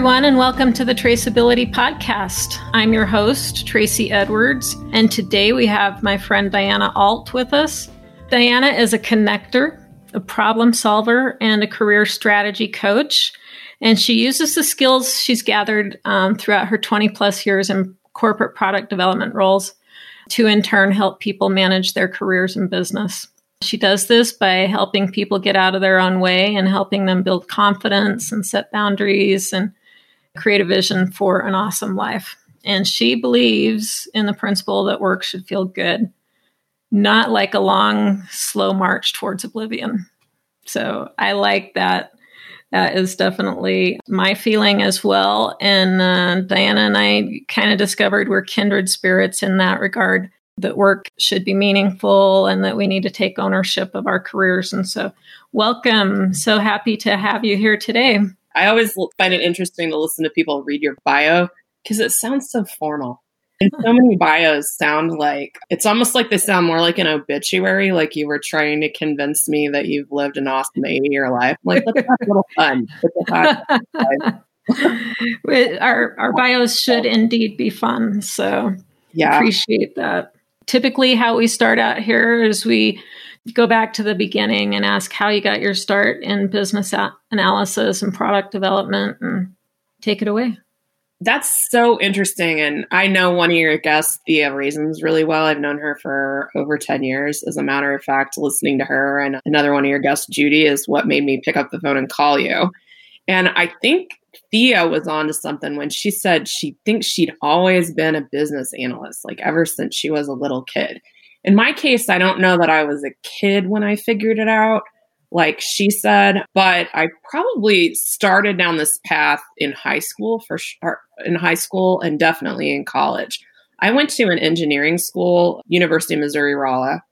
everyone, and welcome to the Traceability Podcast. I'm your host, Tracy Edwards, and today we have my friend Diana Alt with us. Diana is a connector, a problem solver, and a career strategy coach. And she uses the skills she's gathered um, throughout her 20 plus years in corporate product development roles to, in turn, help people manage their careers in business. She does this by helping people get out of their own way and helping them build confidence and set boundaries and create a vision for an awesome life. And she believes in the principle that work should feel good, not like a long, slow march towards oblivion. So I like that. That is definitely my feeling as well. And uh, Diana and I kind of discovered we're kindred spirits in that regard that work should be meaningful and that we need to take ownership of our careers. And so, welcome. So happy to have you here today. I always find it interesting to listen to people read your bio because it sounds so formal. And so many bios sound like it's almost like they sound more like an obituary, like you were trying to convince me that you've lived an awesome 80 year life. Like, let's have a little fun. our, our bios should indeed be fun. So, yeah, appreciate that typically how we start out here is we go back to the beginning and ask how you got your start in business analysis and product development and take it away. That's so interesting. And I know one of your guests, Thea Raisins, really well. I've known her for over 10 years. As a matter of fact, listening to her and another one of your guests, Judy, is what made me pick up the phone and call you. And I think Thea was onto something when she said she thinks she'd always been a business analyst, like ever since she was a little kid. In my case, I don't know that I was a kid when I figured it out, like she said, but I probably started down this path in high school for sure, in high school and definitely in college. I went to an engineering school, University of Missouri Rolla,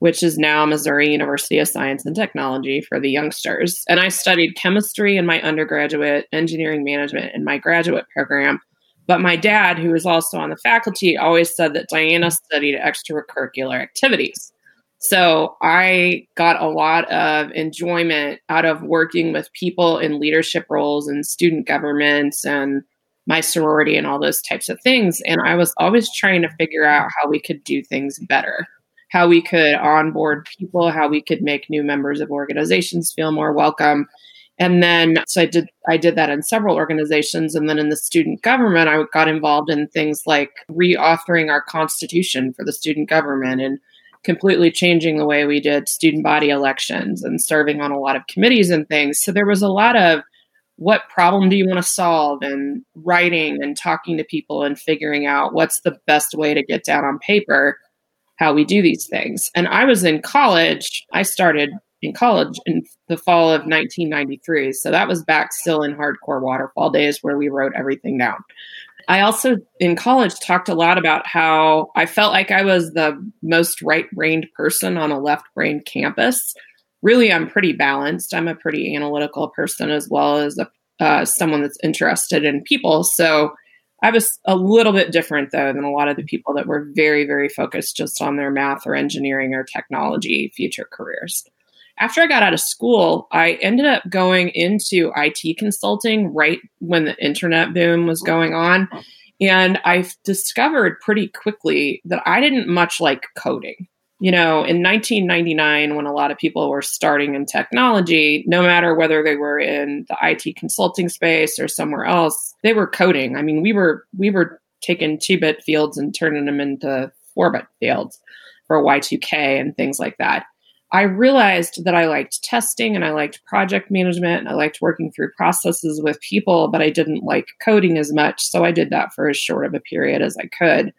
which is now Missouri University of Science and Technology for the youngsters. And I studied chemistry in my undergraduate, engineering management in my graduate program. But my dad, who was also on the faculty, always said that Diana studied extracurricular activities. So I got a lot of enjoyment out of working with people in leadership roles and student governments and my sorority and all those types of things. And I was always trying to figure out how we could do things better how we could onboard people, how we could make new members of organizations feel more welcome. And then so I did I did that in several organizations and then in the student government I got involved in things like reauthoring our constitution for the student government and completely changing the way we did student body elections and serving on a lot of committees and things. So there was a lot of what problem do you want to solve and writing and talking to people and figuring out what's the best way to get down on paper how we do these things. And I was in college. I started in college in the fall of 1993. So that was back still in hardcore waterfall days where we wrote everything down. I also in college talked a lot about how I felt like I was the most right brained person on a left brained campus. Really, I'm pretty balanced. I'm a pretty analytical person as well as a, uh, someone that's interested in people. So I was a little bit different though than a lot of the people that were very, very focused just on their math or engineering or technology future careers. After I got out of school, I ended up going into IT consulting right when the internet boom was going on. And I discovered pretty quickly that I didn't much like coding you know, in 1999, when a lot of people were starting in technology, no matter whether they were in the IT consulting space or somewhere else, they were coding. I mean, we were we were taking two bit fields and turning them into four bit fields for Y2K and things like that. I realized that I liked testing and I liked project management and I liked working through processes with people, but I didn't like coding as much. So I did that for as short of a period as I could.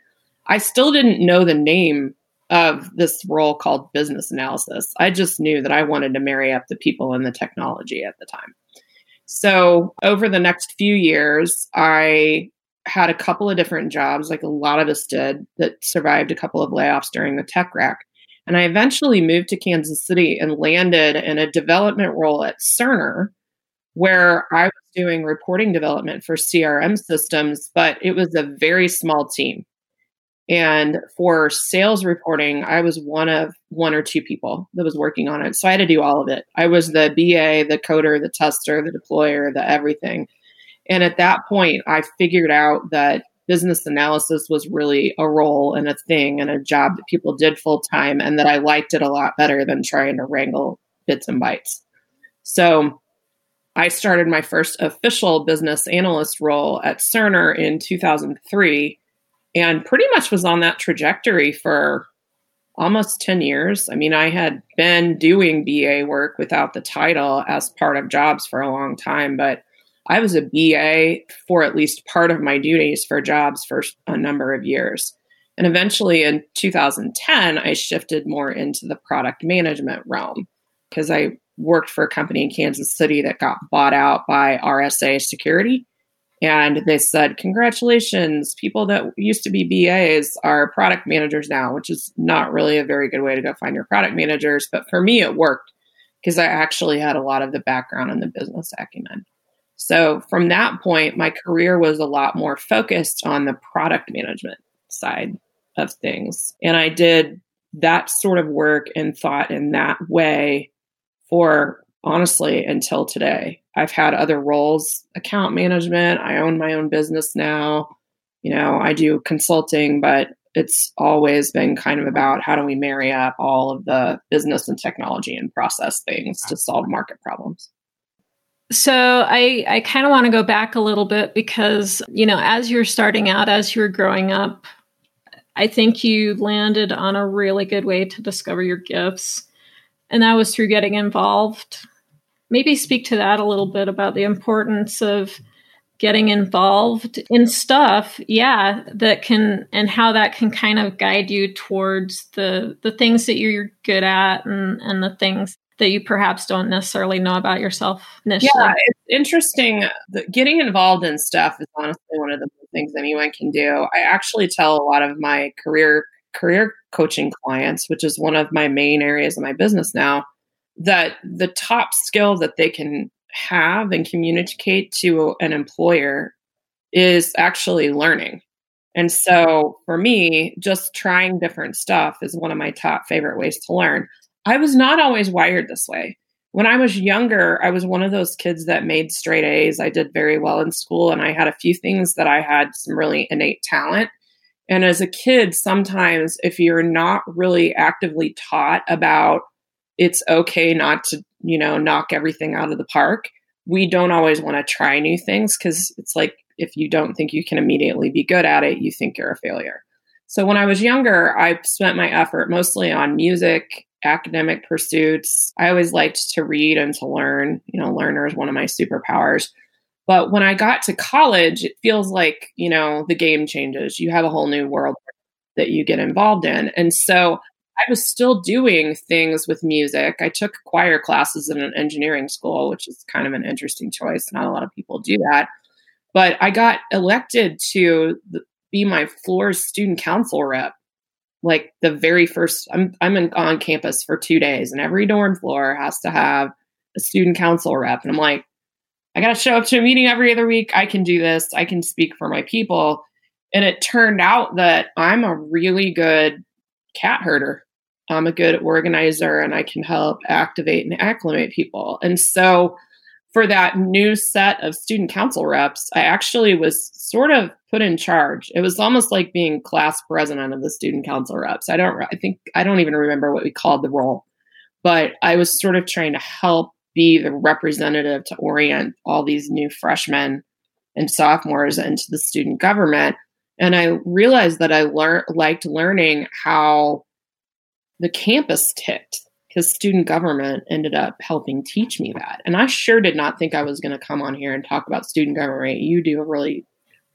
I still didn't know the name of this role called business analysis. I just knew that I wanted to marry up the people and the technology at the time. So, over the next few years, I had a couple of different jobs, like a lot of us did, that survived a couple of layoffs during the tech wreck. And I eventually moved to Kansas City and landed in a development role at Cerner, where I was doing reporting development for CRM systems, but it was a very small team. And for sales reporting, I was one of one or two people that was working on it. So I had to do all of it. I was the BA, the coder, the tester, the deployer, the everything. And at that point, I figured out that business analysis was really a role and a thing and a job that people did full time and that I liked it a lot better than trying to wrangle bits and bytes. So I started my first official business analyst role at Cerner in 2003 and pretty much was on that trajectory for almost 10 years. I mean, I had been doing BA work without the title as part of jobs for a long time, but I was a BA for at least part of my duties for jobs for a number of years. And eventually in 2010, I shifted more into the product management realm because I worked for a company in Kansas City that got bought out by RSA Security. And they said, Congratulations, people that used to be BAs are product managers now, which is not really a very good way to go find your product managers. But for me, it worked because I actually had a lot of the background in the business acumen. So from that point, my career was a lot more focused on the product management side of things. And I did that sort of work and thought in that way for honestly until today. I've had other roles, account management, I own my own business now. You know, I do consulting, but it's always been kind of about how do we marry up all of the business and technology and process things to solve market problems. So I I kind of want to go back a little bit because, you know, as you're starting out, as you're growing up, I think you landed on a really good way to discover your gifts. And that was through getting involved. Maybe speak to that a little bit about the importance of getting involved in stuff, yeah, that can and how that can kind of guide you towards the the things that you're good at and and the things that you perhaps don't necessarily know about yourself initially. Yeah, it's interesting. getting involved in stuff is honestly one of the things anyone can do. I actually tell a lot of my career career coaching clients, which is one of my main areas of my business now, that the top skill that they can have and communicate to an employer is actually learning. And so for me, just trying different stuff is one of my top favorite ways to learn. I was not always wired this way. When I was younger, I was one of those kids that made straight A's. I did very well in school, and I had a few things that I had some really innate talent. And as a kid, sometimes if you're not really actively taught about it's okay not to, you know, knock everything out of the park, we don't always want to try new things because it's like if you don't think you can immediately be good at it, you think you're a failure. So when I was younger, I spent my effort mostly on music academic pursuits. I always liked to read and to learn. You know, learner is one of my superpowers. But when I got to college, it feels like, you know, the game changes. You have a whole new world that you get involved in. And so I was still doing things with music. I took choir classes in an engineering school, which is kind of an interesting choice. Not a lot of people do that. But I got elected to be my floor's student council rep like the very first I'm I'm in, on campus for 2 days and every dorm floor has to have a student council rep and I'm like I got to show up to a meeting every other week. I can do this. I can speak for my people. And it turned out that I'm a really good cat herder. I'm a good organizer and I can help activate and acclimate people. And so for that new set of student council reps, I actually was sort of put in charge. It was almost like being class president of the student council reps. I don't, I think, I don't even remember what we called the role, but I was sort of trying to help be the representative to orient all these new freshmen and sophomores into the student government. And I realized that I learned, liked learning how the campus ticked because student government ended up helping teach me that. And I sure did not think I was going to come on here and talk about student government. You do a really,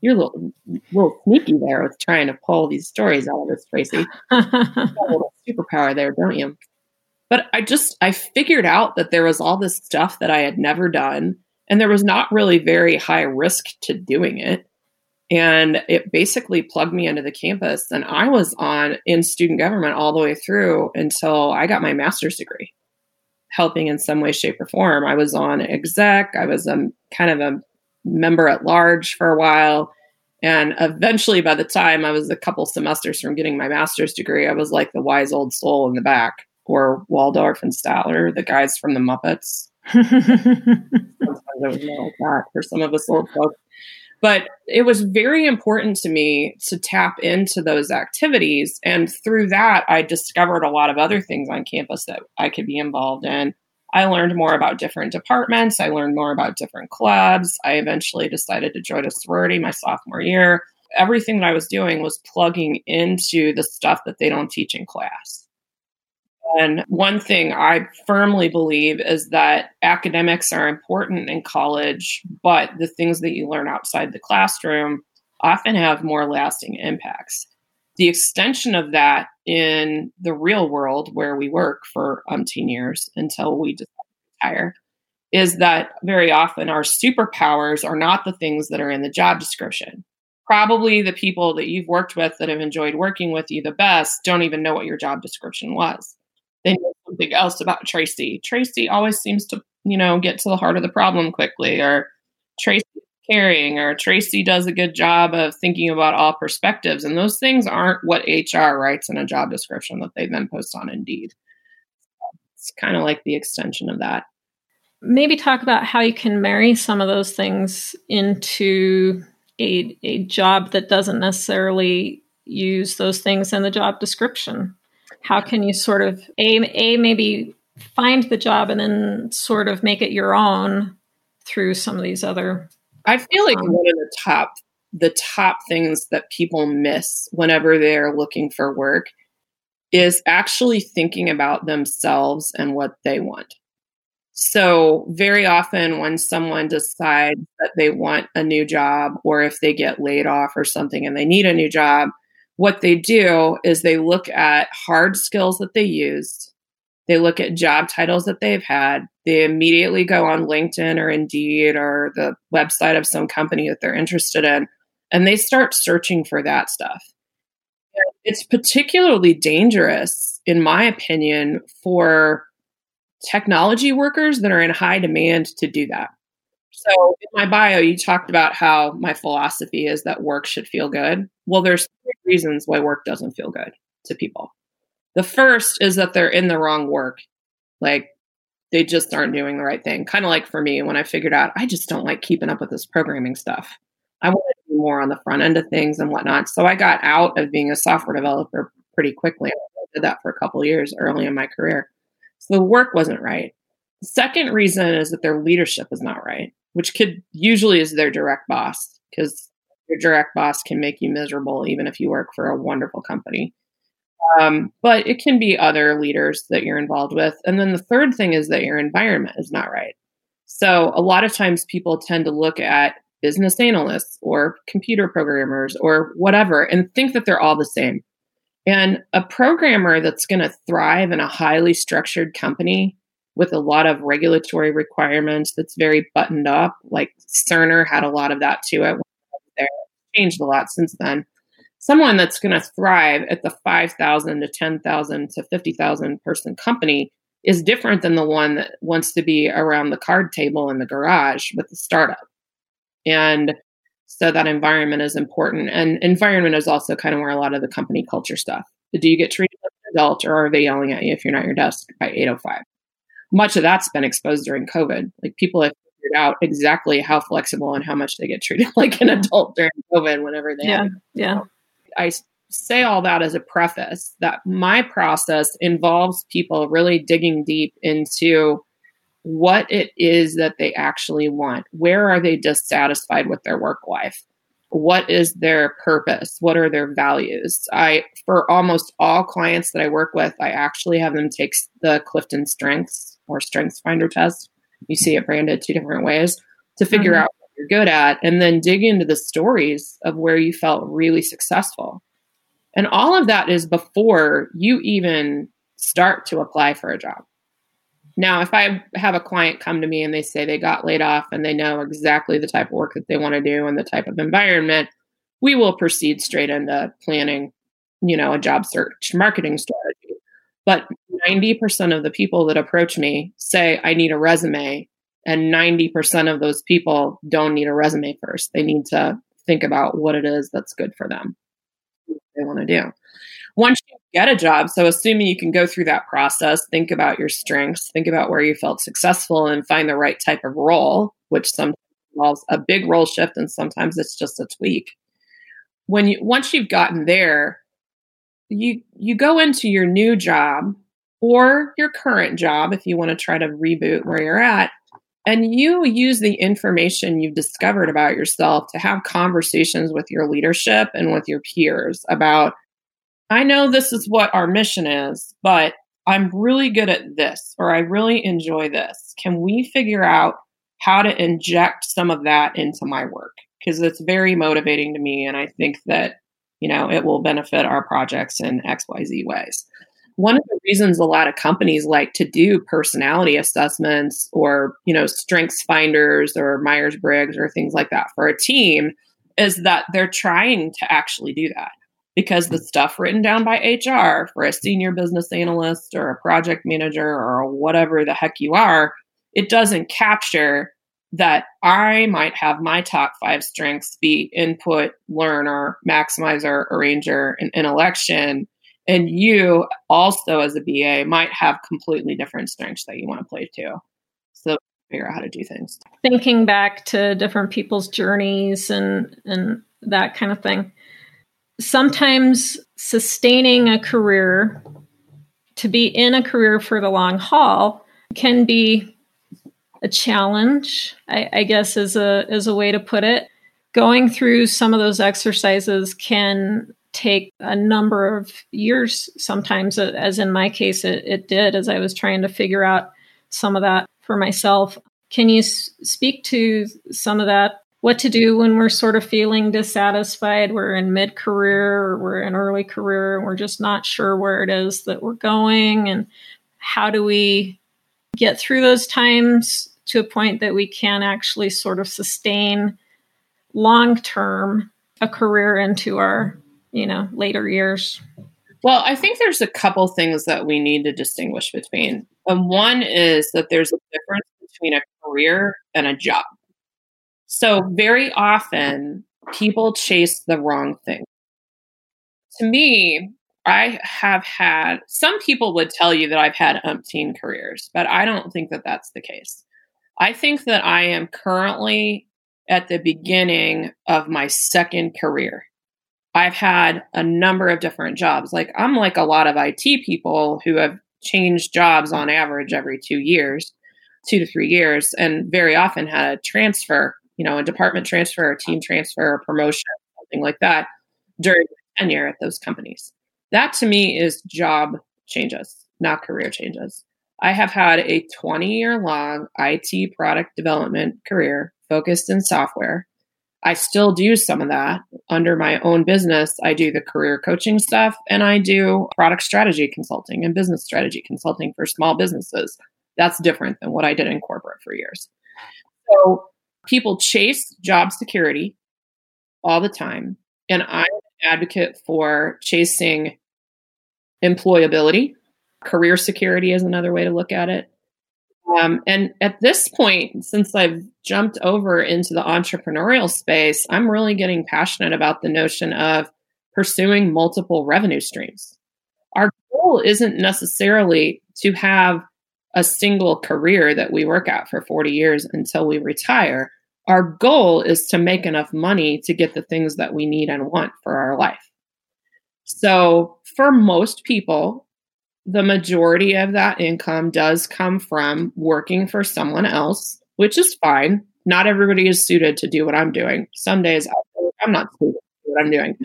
you're a little, little sneaky there with trying to pull these stories out of this, Tracy. a little superpower there, don't you? But I just, I figured out that there was all this stuff that I had never done, and there was not really very high risk to doing it and it basically plugged me into the campus and i was on in student government all the way through until i got my master's degree. Helping in some way shape or form. I was on exec i was a kind of a member at large for a while. And eventually by the time i was a couple semesters from getting my master's degree i was like the wise old soul in the back or waldorf and statler the guys from the muppets. Sometimes it was more like that for some of us old folks. But it was very important to me to tap into those activities. And through that, I discovered a lot of other things on campus that I could be involved in. I learned more about different departments. I learned more about different clubs. I eventually decided to join a sorority my sophomore year. Everything that I was doing was plugging into the stuff that they don't teach in class. And one thing I firmly believe is that academics are important in college, but the things that you learn outside the classroom often have more lasting impacts. The extension of that in the real world where we work for umpteen years until we retire is that very often our superpowers are not the things that are in the job description. Probably the people that you've worked with that have enjoyed working with you the best don't even know what your job description was they know something else about Tracy. Tracy always seems to, you know, get to the heart of the problem quickly, or Tracy caring, or Tracy does a good job of thinking about all perspectives. And those things aren't what HR writes in a job description that they then post on Indeed. It's kind of like the extension of that. Maybe talk about how you can marry some of those things into a, a job that doesn't necessarily use those things in the job description how can you sort of a, a maybe find the job and then sort of make it your own through some of these other i feel like um, one of the top the top things that people miss whenever they're looking for work is actually thinking about themselves and what they want. So very often when someone decides that they want a new job or if they get laid off or something and they need a new job what they do is they look at hard skills that they used, they look at job titles that they've had, they immediately go on LinkedIn or Indeed or the website of some company that they're interested in, and they start searching for that stuff. It's particularly dangerous, in my opinion, for technology workers that are in high demand to do that. So in my bio, you talked about how my philosophy is that work should feel good. Well, there's reasons why work doesn't feel good to people. The first is that they're in the wrong work. Like they just aren't doing the right thing. Kind of like for me when I figured out I just don't like keeping up with this programming stuff. I want to do more on the front end of things and whatnot. So I got out of being a software developer pretty quickly. I did that for a couple years early in my career. So the work wasn't right. The second reason is that their leadership is not right which could usually is their direct boss because your direct boss can make you miserable even if you work for a wonderful company. Um, but it can be other leaders that you're involved with. And then the third thing is that your environment is not right. So a lot of times people tend to look at business analysts or computer programmers or whatever and think that they're all the same. And a programmer that's going to thrive in a highly structured company with a lot of regulatory requirements that's very buttoned up. Like Cerner had a lot of that to it. There changed a lot since then. Someone that's going to thrive at the 5,000 to 10,000 to 50,000 person company is different than the one that wants to be around the card table in the garage with the startup. And so that environment is important. And environment is also kind of where a lot of the company culture stuff. Do you get treated like an adult or are they yelling at you if you're not your desk by 805? much of that's been exposed during COVID. Like people have figured out exactly how flexible and how much they get treated like an adult during COVID whenever they yeah yeah. I say all that as a preface that my process involves people really digging deep into what it is that they actually want. Where are they dissatisfied with their work life? What is their purpose? What are their values? I, for almost all clients that I work with, I actually have them take the Clifton Strengths or strengths finder test. You see it branded two different ways to figure mm-hmm. out what you're good at and then dig into the stories of where you felt really successful. And all of that is before you even start to apply for a job. Now, if I have a client come to me and they say they got laid off and they know exactly the type of work that they want to do and the type of environment, we will proceed straight into planning, you know, a job search marketing strategy but 90% of the people that approach me say, I need a resume. And 90% of those people don't need a resume first. They need to think about what it is that's good for them. they want to do. Once you get a job, so assuming you can go through that process, think about your strengths, think about where you felt successful, and find the right type of role, which sometimes involves a big role shift and sometimes it's just a tweak. When you once you've gotten there, you you go into your new job or your current job if you want to try to reboot where you're at and you use the information you've discovered about yourself to have conversations with your leadership and with your peers about I know this is what our mission is, but I'm really good at this or I really enjoy this. Can we figure out how to inject some of that into my work? Because it's very motivating to me and I think that you know, it will benefit our projects in XYZ ways. One of the reasons a lot of companies like to do personality assessments or, you know, strengths finders or Myers Briggs or things like that for a team is that they're trying to actually do that because the stuff written down by HR for a senior business analyst or a project manager or whatever the heck you are, it doesn't capture that I might have my top five strengths be input, learner, maximizer, arranger, and intellection. And you also, as a BA, might have completely different strengths that you want to play to. So figure out how to do things. Thinking back to different people's journeys and and that kind of thing. Sometimes sustaining a career to be in a career for the long haul can be a challenge, I, I guess is a is a way to put it. Going through some of those exercises can take a number of years sometimes as in my case it, it did as i was trying to figure out some of that for myself. Can you speak to some of that? What to do when we're sort of feeling dissatisfied we're in mid-career or we're in early career and we're just not sure where it is that we're going and how do we get through those times to a point that we can actually sort of sustain long term a career into our you know later years. Well i think there's a couple things that we need to distinguish between. And one is that there's a difference between a career and a job. So very often people chase the wrong thing. To me i have had some people would tell you that i've had umpteen careers but i don't think that that's the case. I think that I am currently at the beginning of my second career. I've had a number of different jobs. Like I'm like a lot of IT people who have changed jobs on average every 2 years, 2 to 3 years and very often had a transfer, you know, a department transfer, a team transfer, a promotion, something like that during tenure at those companies. That to me is job changes, not career changes. I have had a 20 year long IT product development career focused in software. I still do some of that under my own business. I do the career coaching stuff and I do product strategy consulting and business strategy consulting for small businesses. That's different than what I did in corporate for years. So people chase job security all the time. And I'm an advocate for chasing employability career security is another way to look at it. Um, and at this point, since I've jumped over into the entrepreneurial space, I'm really getting passionate about the notion of pursuing multiple revenue streams. Our goal isn't necessarily to have a single career that we work at for 40 years until we retire. Our goal is to make enough money to get the things that we need and want for our life. So, for most people, the majority of that income does come from working for someone else, which is fine. Not everybody is suited to do what I'm doing. Some days I'm not suited to what I'm doing.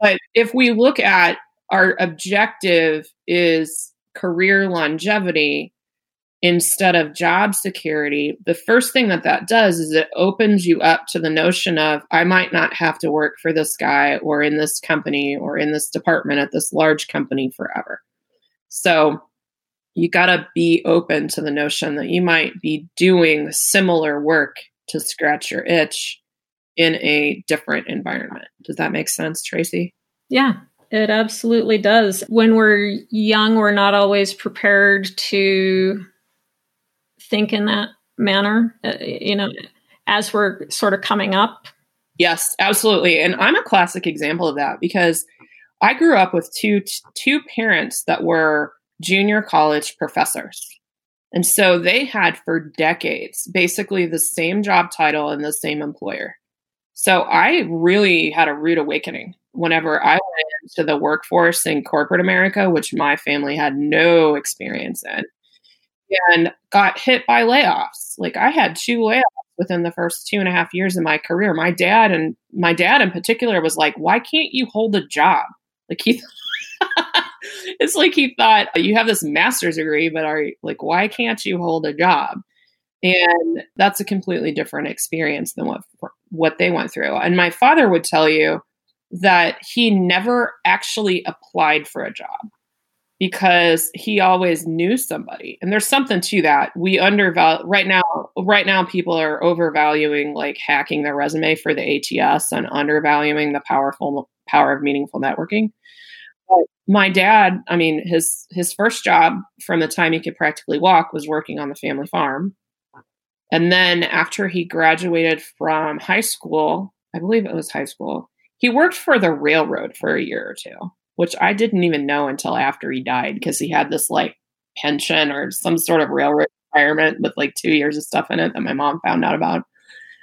But if we look at our objective is career longevity instead of job security, the first thing that that does is it opens you up to the notion of I might not have to work for this guy or in this company or in this department at this large company forever. So you got to be open to the notion that you might be doing similar work to scratch your itch in a different environment. Does that make sense, Tracy? Yeah, it absolutely does. When we're young, we're not always prepared to think in that manner, uh, you know, as we're sort of coming up. Yes, absolutely. And I'm a classic example of that because I grew up with two two parents that were junior college professors. And so they had for decades basically the same job title and the same employer. So I really had a rude awakening whenever I went into the workforce in corporate America, which my family had no experience in, and got hit by layoffs. Like I had two layoffs within the first two and a half years of my career. My dad and my dad in particular was like, "Why can't you hold a job?" Like he, it's like he thought you have this master's degree, but are like, why can't you hold a job? And that's a completely different experience than what what they went through. And my father would tell you that he never actually applied for a job because he always knew somebody. And there's something to that. We undervalue right now right now people are overvaluing like hacking their resume for the ATS and undervaluing the powerful power of meaningful networking. But my dad, I mean, his his first job from the time he could practically walk was working on the family farm. And then after he graduated from high school, I believe it was high school, he worked for the railroad for a year or two, which I didn't even know until after he died because he had this like pension or some sort of railroad retirement with like two years of stuff in it that my mom found out about.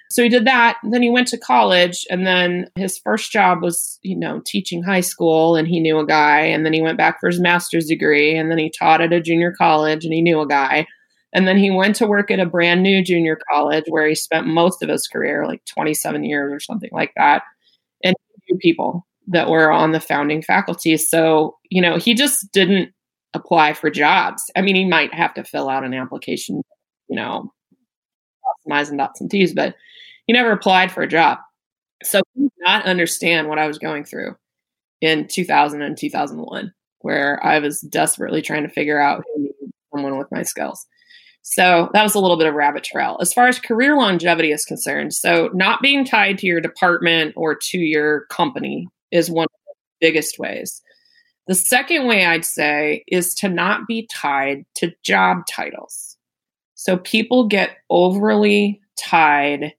So he did that. Then he went to college, and then his first job was, you know, teaching high school, and he knew a guy. And then he went back for his master's degree, and then he taught at a junior college, and he knew a guy. And then he went to work at a brand new junior college where he spent most of his career, like 27 years or something like that, and people that were on the founding faculty. So, you know, he just didn't apply for jobs. I mean, he might have to fill out an application, you know, customizing dots and T's, but he never applied for a job. So he did not understand what I was going through in 2000 and 2001, where I was desperately trying to figure out who needed someone with my skills. So that was a little bit of rabbit trail. As far as career longevity is concerned, so not being tied to your department or to your company is one of the biggest ways. The second way I'd say is to not be tied to job titles. So people get overly tied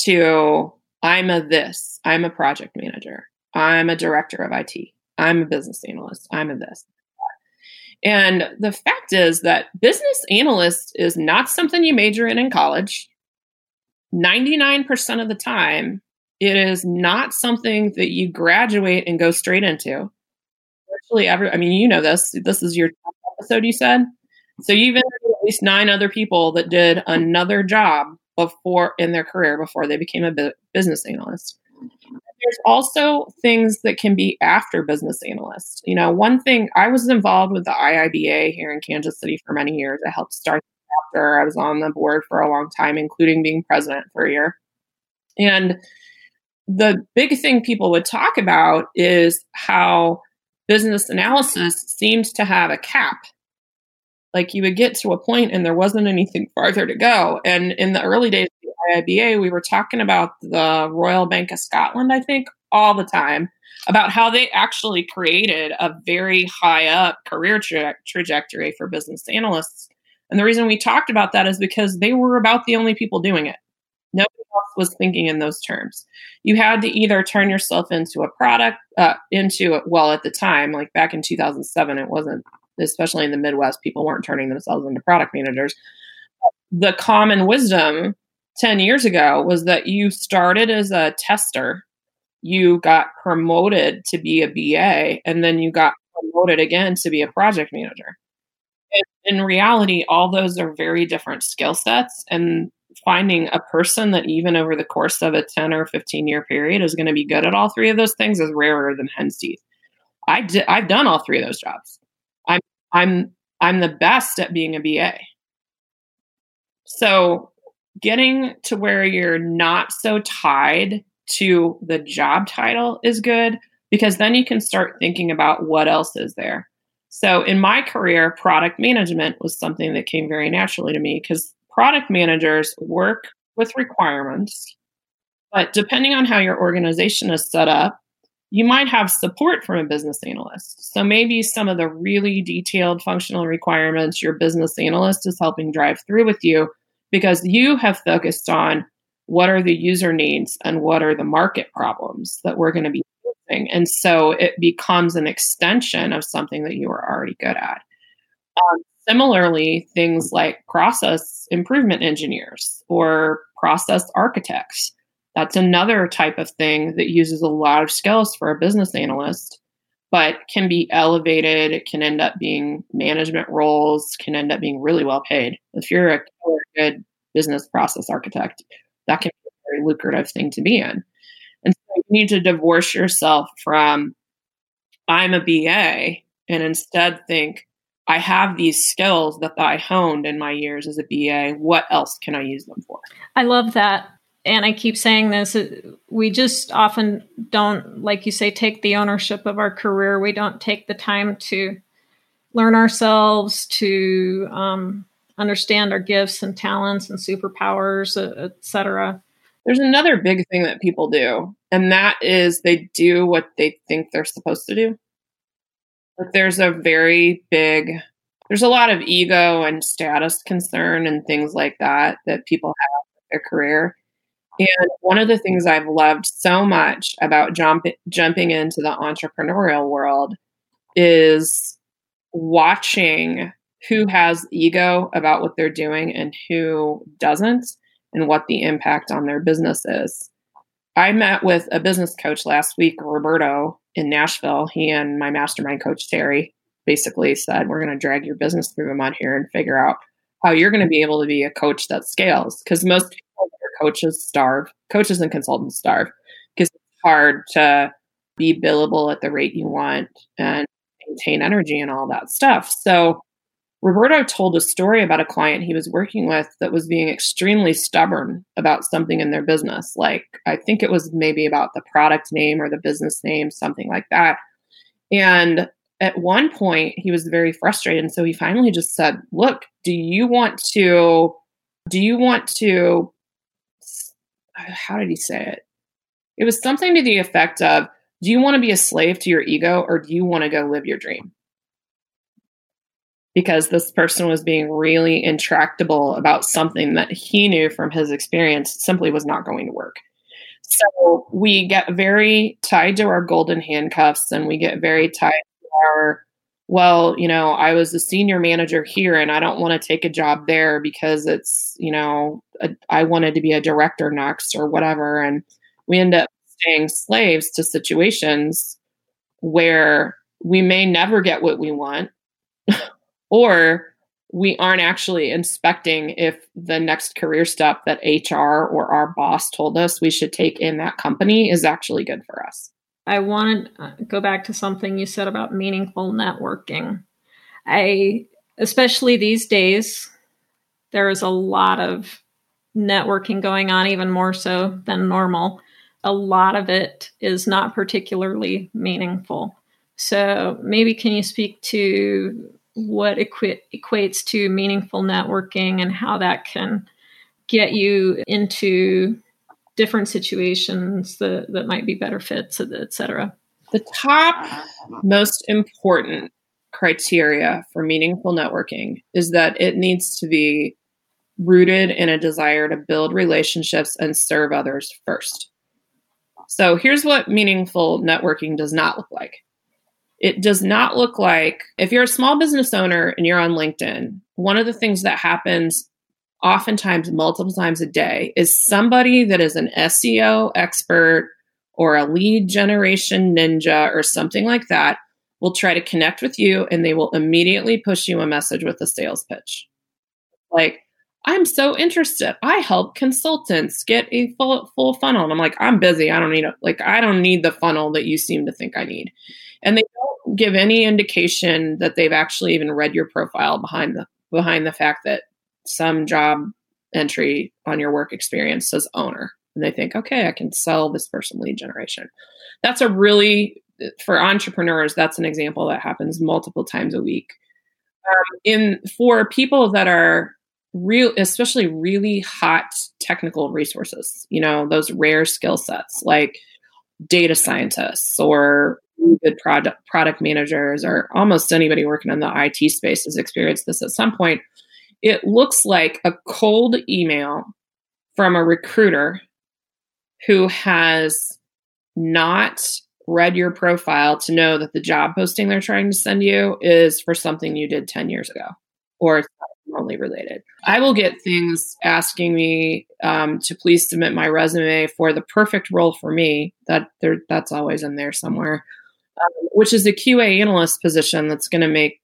to I'm a this, I'm a project manager, I'm a director of IT, I'm a business analyst, I'm a this. And the fact is that business analyst is not something you major in in college. 99% of the time, it is not something that you graduate and go straight into. Virtually every, I mean, you know this. This is your episode, you said. So you've interviewed at least nine other people that did another job before in their career before they became a business analyst. There's also things that can be after business analyst. You know, one thing I was involved with the IIBA here in Kansas City for many years. I helped start after I was on the board for a long time, including being president for a year. And the big thing people would talk about is how business analysis seems to have a cap like you would get to a point and there wasn't anything farther to go. And in the early days of the IIBA, we were talking about the Royal Bank of Scotland, I think, all the time about how they actually created a very high up career tra- trajectory for business analysts. And the reason we talked about that is because they were about the only people doing it. Nobody else was thinking in those terms. You had to either turn yourself into a product, uh, into, well, at the time, like back in 2007, it wasn't especially in the Midwest, people weren't turning themselves into product managers. The common wisdom 10 years ago was that you started as a tester, you got promoted to be a BA, and then you got promoted again to be a project manager. In reality, all those are very different skill sets, and finding a person that even over the course of a 10 or 15 year period is going to be good at all three of those things is rarer than hen's teeth. I I've done all three of those jobs. I'm I'm the best at being a BA. So getting to where you're not so tied to the job title is good because then you can start thinking about what else is there. So in my career, product management was something that came very naturally to me because product managers work with requirements. But depending on how your organization is set up, you might have support from a business analyst. So maybe some of the really detailed functional requirements your business analyst is helping drive through with you because you have focused on what are the user needs and what are the market problems that we're going to be using. And so it becomes an extension of something that you are already good at. Um, similarly, things like process improvement engineers or process architects. That's another type of thing that uses a lot of skills for a business analyst, but can be elevated. It can end up being management roles, can end up being really well paid. If you're a good business process architect, that can be a very lucrative thing to be in. And so you need to divorce yourself from, I'm a BA, and instead think, I have these skills that I honed in my years as a BA. What else can I use them for? I love that. And I keep saying this we just often don't, like you say, take the ownership of our career. We don't take the time to learn ourselves, to um, understand our gifts and talents and superpowers, etc. There's another big thing that people do, and that is they do what they think they're supposed to do. Like there's a very big there's a lot of ego and status concern and things like that that people have with their career. And one of the things I've loved so much about jump, jumping into the entrepreneurial world is watching who has ego about what they're doing and who doesn't and what the impact on their business is. I met with a business coach last week, Roberto, in Nashville. He and my mastermind coach, Terry, basically said, We're going to drag your business through the mud here and figure out how you're going to be able to be a coach that scales. Because most coaches starve, coaches and consultants starve because it's hard to be billable at the rate you want and maintain energy and all that stuff. So Roberto told a story about a client he was working with that was being extremely stubborn about something in their business. Like, I think it was maybe about the product name or the business name, something like that. And at one point, he was very frustrated. And so he finally just said, Look, do you want to, do you want to, how did he say it? It was something to the effect of, Do you want to be a slave to your ego or do you want to go live your dream? because this person was being really intractable about something that he knew from his experience simply was not going to work. So we get very tied to our golden handcuffs and we get very tied to our, well, you know, I was a senior manager here and I don't want to take a job there because it's, you know, a, I wanted to be a director next or whatever. And we end up staying slaves to situations where we may never get what we want or we aren't actually inspecting if the next career step that HR or our boss told us we should take in that company is actually good for us. I want to uh, go back to something you said about meaningful networking. I, especially these days, there is a lot of networking going on, even more so than normal. A lot of it is not particularly meaningful. So, maybe can you speak to what equi- equates to meaningful networking and how that can get you into different situations that, that might be better fits, et cetera. The top most important criteria for meaningful networking is that it needs to be rooted in a desire to build relationships and serve others first. So here's what meaningful networking does not look like it does not look like if you're a small business owner and you're on LinkedIn, one of the things that happens oftentimes multiple times a day is somebody that is an SEO expert or a lead generation ninja or something like that will try to connect with you and they will immediately push you a message with a sales pitch. Like, I'm so interested. I help consultants get a full full funnel. And I'm like, I'm busy. I don't need a like I don't need the funnel that you seem to think I need. And they don't give any indication that they've actually even read your profile behind the behind the fact that some job entry on your work experience says owner. And they think, okay, I can sell this person lead generation. That's a really for entrepreneurs, that's an example that happens multiple times a week. Um, in for people that are real especially really hot technical resources you know those rare skill sets like data scientists or good product product managers or almost anybody working in the IT space has experienced this at some point. It looks like a cold email from a recruiter who has not read your profile to know that the job posting they're trying to send you is for something you did 10 years ago or only related. I will get things asking me um, to please submit my resume for the perfect role for me. That there, that's always in there somewhere, um, which is a QA analyst position that's going to make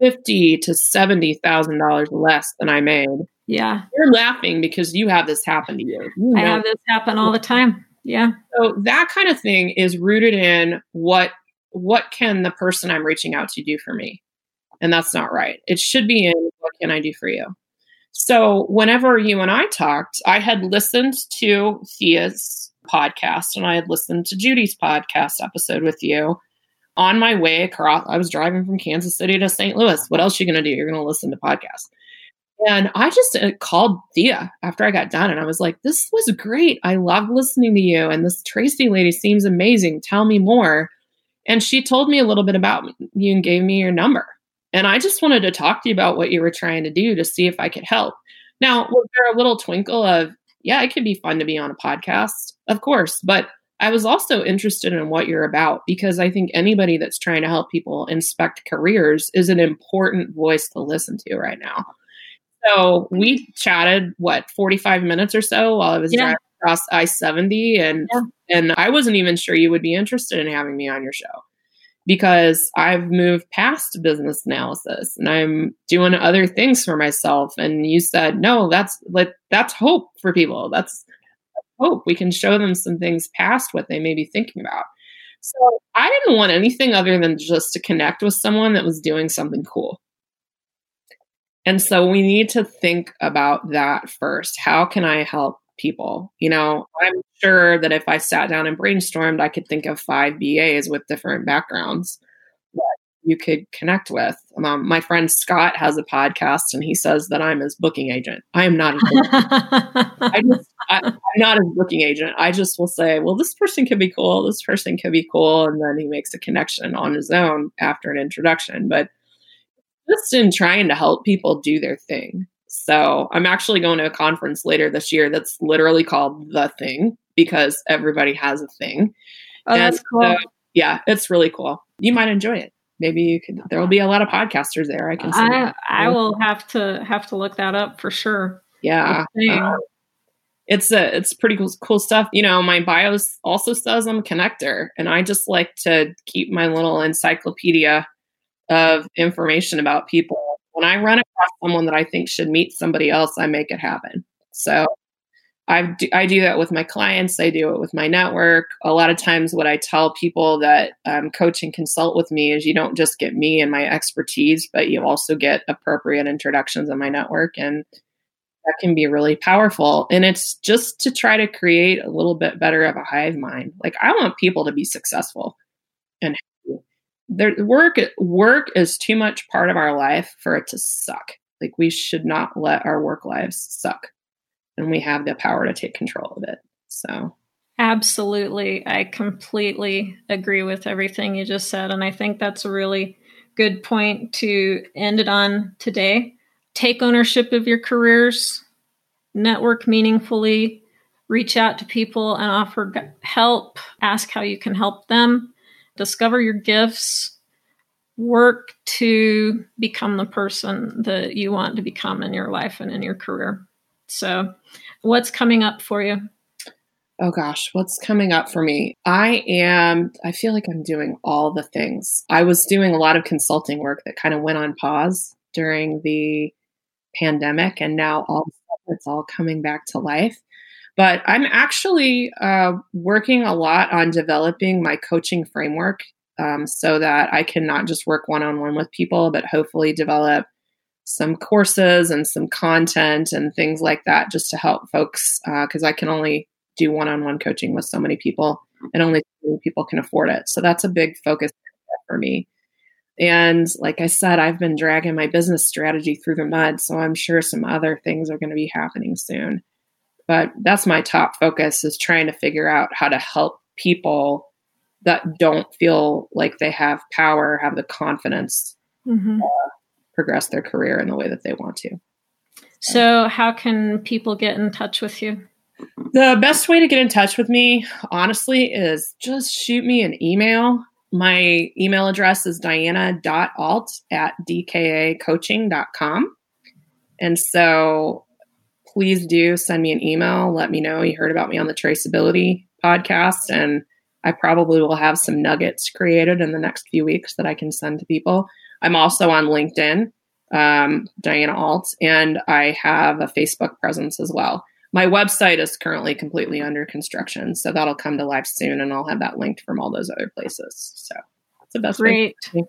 fifty to seventy thousand dollars less than I made. Yeah, you're laughing because you have this happen to you. you know. I have this happen all the time. Yeah. So that kind of thing is rooted in what what can the person I'm reaching out to do for me? And that's not right. It should be in what can I do for you? So whenever you and I talked, I had listened to Thea's podcast and I had listened to Judy's podcast episode with you on my way across. I was driving from Kansas City to St. Louis. What else are you going to do? You're going to listen to podcasts. And I just uh, called Thea after I got done and I was like, this was great. I love listening to you. And this Tracie lady seems amazing. Tell me more. And she told me a little bit about you and gave me your number. And I just wanted to talk to you about what you were trying to do to see if I could help. Now, was there a little twinkle of, yeah, it could be fun to be on a podcast? Of course. But I was also interested in what you're about because I think anybody that's trying to help people inspect careers is an important voice to listen to right now. So we chatted what 45 minutes or so while I was yeah. driving across I-70 and yeah. and I wasn't even sure you would be interested in having me on your show because I've moved past business analysis and I'm doing other things for myself and you said no that's like that's hope for people that's hope we can show them some things past what they may be thinking about so I didn't want anything other than just to connect with someone that was doing something cool and so we need to think about that first. How can I help people? You know, I'm sure that if I sat down and brainstormed, I could think of five BAs with different backgrounds you could connect with. Um, my friend Scott has a podcast and he says that I'm his booking agent. I am not. I just, I, I'm not his booking agent. I just will say, well, this person could be cool. This person could be cool. And then he makes a connection on his own after an introduction. But just in trying to help people do their thing. So I'm actually going to a conference later this year that's literally called The Thing because everybody has a thing. Oh, and that's cool. So, yeah, it's really cool. You might enjoy it. Maybe you could. There will be a lot of podcasters there. I can. See I I will have to have to look that up for sure. Yeah, uh, it's a it's pretty cool, cool stuff. You know, my bio also says I'm a connector, and I just like to keep my little encyclopedia of information about people. When I run across someone that I think should meet somebody else, I make it happen. So I do, I do that with my clients. I do it with my network. A lot of times, what I tell people that um, coach and consult with me is you don't just get me and my expertise, but you also get appropriate introductions in my network. And that can be really powerful. And it's just to try to create a little bit better of a hive mind. Like, I want people to be successful and there, work work is too much part of our life for it to suck. Like we should not let our work lives suck, and we have the power to take control of it. So, absolutely, I completely agree with everything you just said, and I think that's a really good point to end it on today. Take ownership of your careers, network meaningfully, reach out to people and offer help, ask how you can help them discover your gifts, work to become the person that you want to become in your life and in your career. So, what's coming up for you? Oh gosh, what's coming up for me? I am, I feel like I'm doing all the things. I was doing a lot of consulting work that kind of went on pause during the pandemic, and now all it's all coming back to life. But I'm actually uh, working a lot on developing my coaching framework um, so that I can not just work one on one with people, but hopefully develop some courses and some content and things like that just to help folks because uh, I can only do one on one coaching with so many people and only people can afford it. So that's a big focus for me. And like I said, I've been dragging my business strategy through the mud. So I'm sure some other things are going to be happening soon but that's my top focus is trying to figure out how to help people that don't feel like they have power have the confidence mm-hmm. uh, progress their career in the way that they want to so how can people get in touch with you The best way to get in touch with me, honestly, is just shoot me an email. My email address is diana.alt at dkacoaching.com. And so please do send me an email. Let me know you heard about me on the traceability podcast. And I probably will have some nuggets created in the next few weeks that I can send to people. I'm also on LinkedIn, um, Diana Alt, and I have a Facebook presence as well. My website is currently completely under construction, so that'll come to life soon, and I'll have that linked from all those other places. So that's the best Great. way.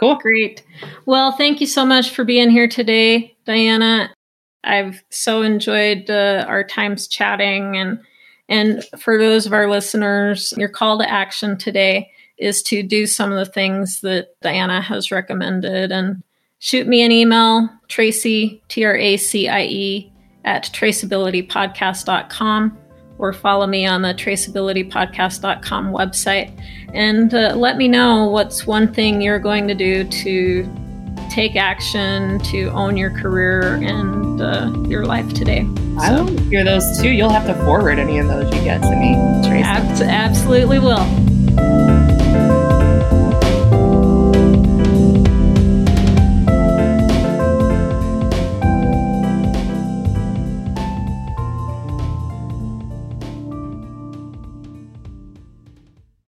Cool. Great. Well, thank you so much for being here today, Diana. I've so enjoyed uh, our times chatting and and for those of our listeners, your call to action today is to do some of the things that Diana has recommended and shoot me an email, Tracie, T R A C I E, at traceabilitypodcast.com or follow me on the traceabilitypodcast.com website and uh, let me know what's one thing you're going to do to take action to own your career and uh, your life today. So, I will hear those too. You'll have to forward any of those you get to me, Tracie. Abs- absolutely will.